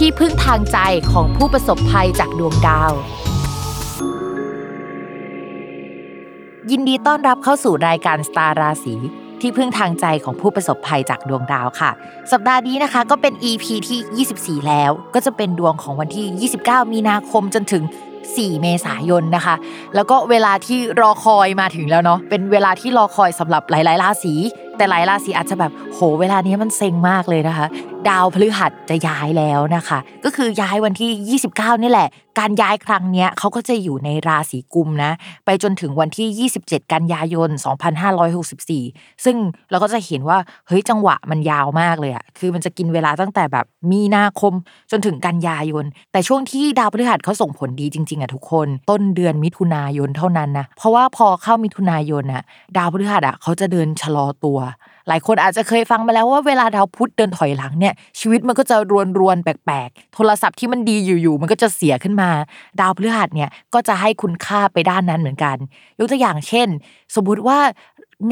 ที่พึ่งทางใจของผู้ประสบภัยจากดวงดาว ยินดีต้อนรับเข้าสู่รายการสตาร์ราศีที่พึ่งทางใจของผู้ประสบภัยจากดวงดาวค่ะ สัปดาห์นี้นะคะก็เป็น EP ที่ 24 แล้ว ก็จะเป็นดวงของวันที่ 29 มีนาคมจนถึง 4 เมษายนนะคะ แล้วก็เวลาที่รอคอยมาถึงแล้วเนาะเป็นเวลาที่รอคอยสำหรับหลายๆราศี แต่หลายราศีอาจจะแบบโหเวลานี้มันเซ็งมากเลยนะคะ ดาวพฤหัสจะย้ายแล้วนะคะ ก็คือย้ายวันที่ 29 นี่แหละ การย้ายครั้งเนี้ยเขาก็จะอยู่ในราศีกุมนะ ไปจนถึงวันที่ 27 กันยายน 2564 ซึ่งเราก็จะเห็นว่าเฮ้ยจังหวะมันยาวมากเลยอะคือมันจะกินเวลาตั้งแต่แบบมีนาคมจนถึงกันยายน แต่ช่วงที่ดาวพฤหัสเขาส่งผลดีจริงๆอะทุกคน ต้นเดือนมิถุนายนเท่านั้นนะเพราะว่าพอเข้ามิถุนายนอะดาวพฤหัสอะเขาจะเดินชะลอตัวหลายคนอาจจะเคยฟังมาแล้วว่าเวลาดาวพุธเดินถอยหลังเนี่ยชีวิตมันก็จะรวนรวนแปลกๆ โทรศัพท์ที่มันดีอยู่ๆมันก็จะเสียขึ้นมา ดาวพฤหัสเนี่ยก็จะให้คุณค่าไปด้านนั้นเหมือนกัน ยกตัวอย่างเช่น สมมุติว่า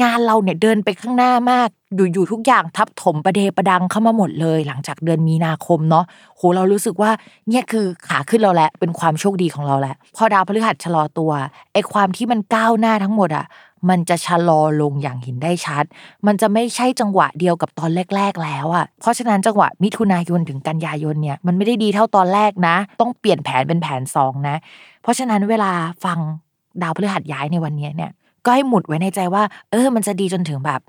งานเราเนี่ยเดินไปข้างหน้ามากอยู่ๆทุกอย่างทับถมประเดประดังเข้ามาหมดเลย หลังจากเดือนมีนาคมเนาะโหเรารู้สึกว่าเนี่ยคือขาขึ้นเราแหละเป็นความโชคดีของเราแหละพอดาวพฤหัสชะลอตัวไอ้ความที่มันก้าวหน้าทั้งหมดอะ มันจะชะลอลงอย่างเห็นได้ชัด มันจะไม่ใช่จังหวะเดียวกับตอนแรก ๆ แล้วอะ เพราะฉะนั้นจังหวะมิถุนายนถึงกันยายนเนี่ยมันไม่ได้ดีเท่าตอนแรกนะ ต้องเปลี่ยนแผนเป็นแผนสองนะ เพราะฉะนั้นเวลาฟังดาวพฤหัสย้ายในวันนี้เนี่ย ก็ให้หมุดไว้ในใจว่า เออ มันจะดีจนถึงแบบ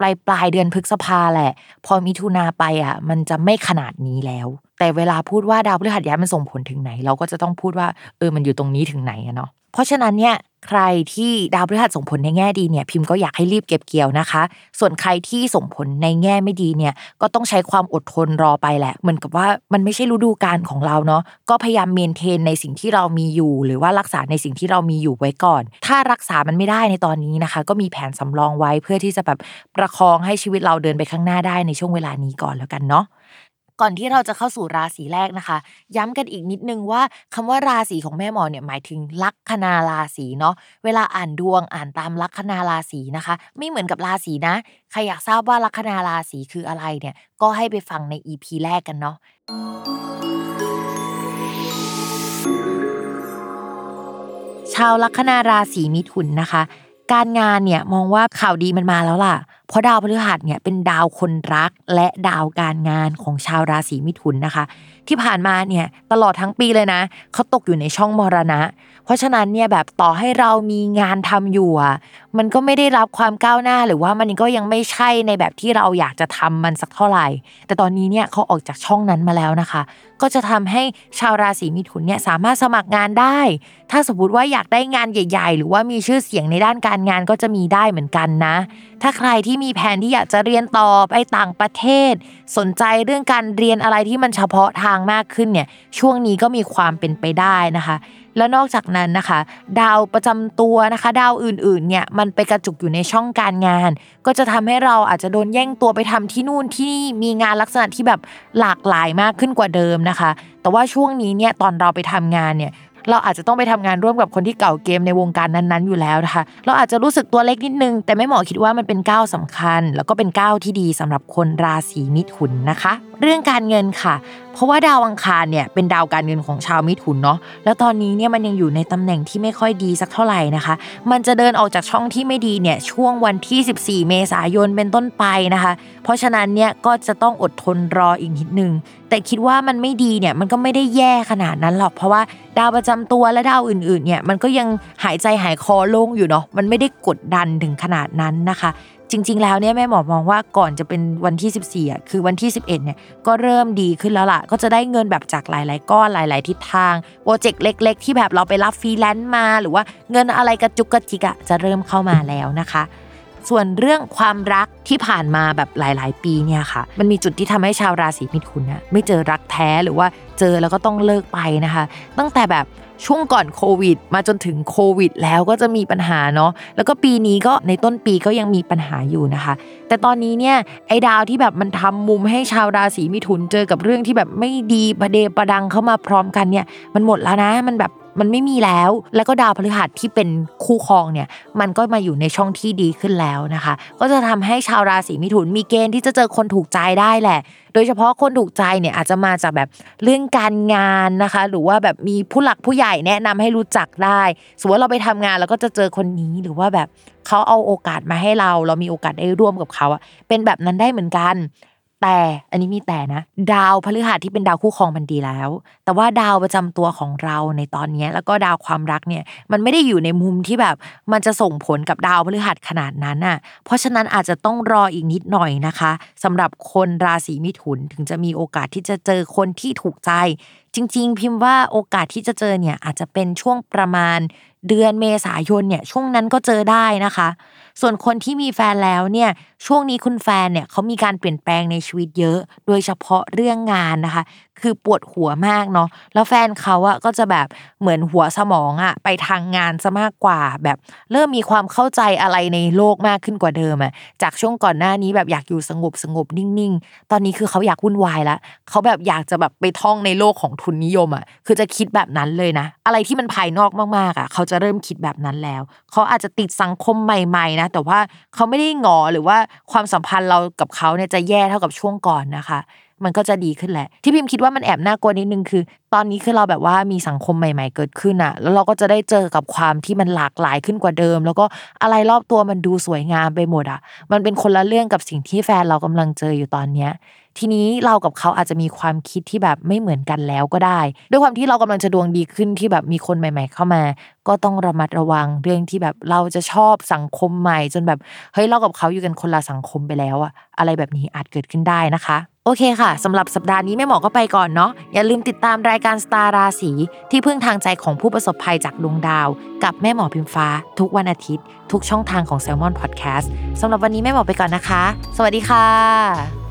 ปลายปลายเดือนพฤษภาแหละ พอมิถุนาไปอะ มันจะไม่ขนาดนี้แล้ว แต่เวลาพูดว่าดาวพฤหัสย้ายมันส่งผลถึงไหน เราก็จะต้องพูดว่า เออมันอยู่ตรงนี้ถึงไหนอะเนาะ เพราะฉะนั้นเนี่ยใครที่ดาวพฤหัสส่งผลในแง่ดีเนี่ยพิมพ์ก็อยากให้รีบเก็บเกี่ยวนะคะ ส่วนใครที่ส่งผลในแง่ไม่ดีเนี่ยก็ต้องใช้ความอดทนรอไปแหละ เหมือนกับว่ามันไม่ใช่ฤดูกาลของเราเนาะก็พยายามเมนเทนในสิ่งที่เรามีอยู่ หรือว่ารักษาในสิ่งที่เรามีอยู่ไว้ก่อน ถ้ารักษามันไม่ได้ในตอนนี้นะคะ ก็มีแผนสำรองไว้เพื่อที่จะแบบประคองให้ชีวิตเราเดินไปข้างหน้าได้ในช่วงเวลานี้ก่อนแล้วกันเนาะ ก่อนที่เราจะเข้าสู่ราศีแรกนะคะ ย้ำกันอีกนิดนึงว่าคำว่าราศีของแม่หมอเนี่ยหมายถึงลัคนาราศีเนาะเวลาอ่านดวงอ่านตามลัคนาราศีนะคะ ไม่เหมือนกับราศีนะใครอยากทราบว่าลัคนาราศีคืออะไรเนี่ยก็ให้ไปฟังใน EP แรกกันเนาะชาวลัคนาราศีมิถุนนะคะ การงานเนี่ยมองว่าข่าวดีมันมาแล้วล่ะ เพราะดาวพฤหัสเนี่ยเป็นดาวคนรักและดาวการงานของชาวราศีมิถุนนะคะ ที่ผ่านมาเนี่ยตลอดทั้งปีเลยนะเขาตกอยู่ในช่องมรณะ เพราะฉะนั้นเนี่ยแบบต่อให้เรามีงานทำอยู่อะมันก็ไม่ได้รับความก้าวหน้าหรือว่ามันก็ยังไม่ใช่ในแบบที่เราอยากจะทำมันสักเท่าไหร่ แต่ตอนนี้เนี่ยเขาออกจากช่องนั้นมาแล้วนะคะ ก็จะทำให้ชาวราศีมิถุนเนี่ยสามารถสมัครงานได้ ถ้าสมมติว่าอยากได้งานใหญ่ ๆ หรือว่ามีชื่อเสียงในด้านการงานก็จะมีได้เหมือนกันนะ ถ้าใครที่มีแผนที่อยากจะเรียนต่อไปต่างประเทศ สนใจเรื่องการเรียนอะไรที่มันเฉพาะทางมากขึ้นเนี่ยช่วงนี้ก็มีความเป็นไปได้นะคะแล้วนอกจากนั้นนะคะ ดาวประจำตัวนะคะ ดาวอื่นๆเนี่ยมันไปกระจุกอยู่ในช่องการงาน ก็จะทำให้เราอาจจะโดนแย่งตัวไปทำที่นู่นที่นี่มีงานลักษณะที่แบบหลากหลายมากขึ้นกว่าเดิมนะคะ แต่ว่าช่วงนี้เนี่ยตอนเราไปทำงานเนี่ยเราอาจจะต้องไปทำงานร่วมกับคนที่เก่าเกมในวงการนั้นๆอยู่แล้วนะคะ เราอาจจะรู้สึกตัวเล็กนิดนึง แต่ไม่หมอคิดว่ามันเป็นก้าวสำคัญ แล้วก็เป็นก้าวที่ดีสำหรับคนราศีมิถุนนะคะ เรื่องการเงินค่ะเพราะว่าดาวอังคารเนี่ยเป็นดาวการเงินของชาวมิถุนเนาะแล้วตอนนี้เนี่ยมันยังอยู่ในตำแหน่งที่ไม่ค่อยดีสักเท่าไหร่นะคะ มันจะเดินออกจากช่องที่ไม่ดีเนี่ยช่วงวันที่ 14 เมษายนเป็นต้นไปนะคะ เพราะฉะนั้นเนี่ยก็จะต้องอดทนรออีกนิดนึงแต่คิดว่ามันไม่ดีเนี่ยมันก็ไม่ได้แย่ขนาดนั้นหรอก เพราะว่าดาวประจำตัวและดาวอื่นๆเนี่ยมันก็ยังหายใจหายคอโล่งอยู่เนาะมันไม่ได้กดดันถึงขนาดนั้นนะคะ จริง ๆ แล้วเนี่ยแม่หมอมองว่าก่อนจะเป็นวันที่ 14อะคือวันที่ 11เนี่ยก็เริ่มดีขึ้นแล้วล่ะ ก็จะได้เงินแบบจากหลาย ๆ ก้อนหลาย ๆ ทิศทางโปรเจกต์เล็ก ๆ ที่แบบเราไปรับฟรีแลนซ์มา หรือว่าเงินอะไรกระจุกกระจิกอะจะเริ่มเข้ามาแล้วนะคะ ส่วนเรื่องความรักที่ผ่านมาแบบหลาย ๆ ปีเนี่ยค่ะ มันมีจุดที่ทำให้ชาวราศีมิถุนนะไม่เจอรักแท้หรือว่าเจอแล้วก็ต้องเลิกไปนะคะ ตั้งแต่แบบช่วงก่อนโควิด มาจนถึงโควิด แล้วก็จะมีปัญหาเนาะแล้วก็ปีนี้ก็ในต้นปีก็ยังมีปัญหาอยู่นะคะ แต่ตอนนี้เนี่ยไอ้ดาวที่แบบมันทำมุมให้ชาวราศีมิถุนเจอกับเรื่องที่แบบไม่ดีประเดประดังเข้ามาพร้อมกันเนี่ยมันหมดแล้วนะมันแบบ มันไม่มีแล้ว แล้วก็ดาวพฤหัสที่เป็นคู่ครองเนี่ยมันก็มาอยู่ในช่องที่ดีขึ้นแล้วนะคะ ก็จะทำให้ชาวราศีมิถุนมีเกณฑ์ที่จะเจอคนถูกใจได้แหละ โดยเฉพาะคนถูกใจเนี่ยอาจจะมาจากแบบเรื่องการงานนะคะ หรือว่าแบบมีผู้หลักผู้ใหญ่แนะนำให้รู้จักได้สมมติว่าเราไปทำงานแล้วก็จะเจอคนนี้หรือว่าแบบเขาเอาโอกาสมาให้เรา เรามีโอกาสได้ร่วมกับเขาอะเป็นแบบนั้นได้เหมือนกัน แต่อันนี้มีแต่นะ ดาวพฤหัสที่เป็นดาวคู่ครองมันดีแล้ว แต่ว่าดาวประจำตัวของเราในตอนนี้แล้วก็ดาวความรักเนี่ยมันไม่ได้อยู่ในมุมที่แบบ มันจะส่งผลกับดาวพฤหัสขนาดนั้นอะ เพราะฉะนั้นอาจจะต้องรออีกนิดหน่อยนะคะสำหรับคนราศีมิถุนถึงจะมีโอกาสที่จะเจอคนที่ถูกใจ จริง ๆ พิมพ์ว่าโอกาสที่จะเจอเนี่ยอาจจะเป็นช่วงประมาณ เดือนเมษายนเนี่ยช่วงนั้นก็เจอได้นะคะ ส่วนคนที่มีแฟนแล้วเนี่ยช่วงนี้คุณแฟนเนี่ยเขามีการเปลี่ยนแปลงในชีวิตเยอะ โดยเฉพาะเรื่องงานนะคะ คือปวดหัวมากเนาะแล้วแฟนเขาอะก็จะแบบเหมือนหัวสมองอะไปทางงานซะมากกว่า แบบเริ่มมีความเข้าใจอะไรในโลกมากขึ้นกว่าเดิมอะจากช่วงก่อนหน้านี้แบบอยากอยู่สงบสงบนิ่งๆ ตอนนี้คือเขาอยากวุ่นวายล้วเขาแบบอยากจะแบบไปท่องในโลกของทุนนิยมอะคือจะคิดแบบนั้นเลยนะ อะไรที่มันภายนอกมากๆอะเขาจะเริ่มคิดแบบนั้นแล้ว เขาอาจจะติดสังคมใหม่ๆนะแต่ว่าเขาไม่ได้งอหรือว่าความสัมพันธ์เรากับเขาเนี่ยจะแย่เท่ากับช่วงก่อนนะคะ มันก็จะดีขึ้นแหละ ที่พิมพ์คิดว่ามันแอบน่ากลัวนิดนึงคือ ตอนนี้คือเราแบบว่ามีสังคมใหม่ ๆ เกิดขึ้นอะแล้วเราก็จะได้เจอกับความที่มันหลากหลายขึ้นกว่าเดิม แล้วก็อะไรรอบตัวมันดูสวยงามไปหมดอะมันเป็นคนละเรื่องกับสิ่งที่แฟนเรากำลังเจออยู่ตอนเนี้ย ทีนี้เรากับเขาอาจจะมีความคิดที่แบบไม่เหมือนกันแล้วก็ได้ ด้วยความที่เรากำลังจะดวงดีขึ้นที่แบบมีคนใหม่ ๆ เข้ามา ก็ต้องระมัดระวังเรื่องที่แบบเราจะชอบสังคมใหม่ จนแบบเฮ้ยเรากับเขาอยู่กันคนละสังคมไปแล้วอะอะไรแบบนี้อาจเกิดขึ้นได้นะคะโอเคค่ะ สำหรับสัปดาห์นี้แม่หมอก็ไปก่อนเนาะอย่าลืมติดตามรายการสตาร์ราศีที่พึ่งทางใจของผู้ประสบภัยจากดวงดาว กับแม่หมอพิมฟ้า ทุกวันอาทิตย์ ทุกช่องทางของ s ซ l m o n Podcast สำหรับวันนี้แม่หมอไปก่อนนะคะ สวัสดีค่ะ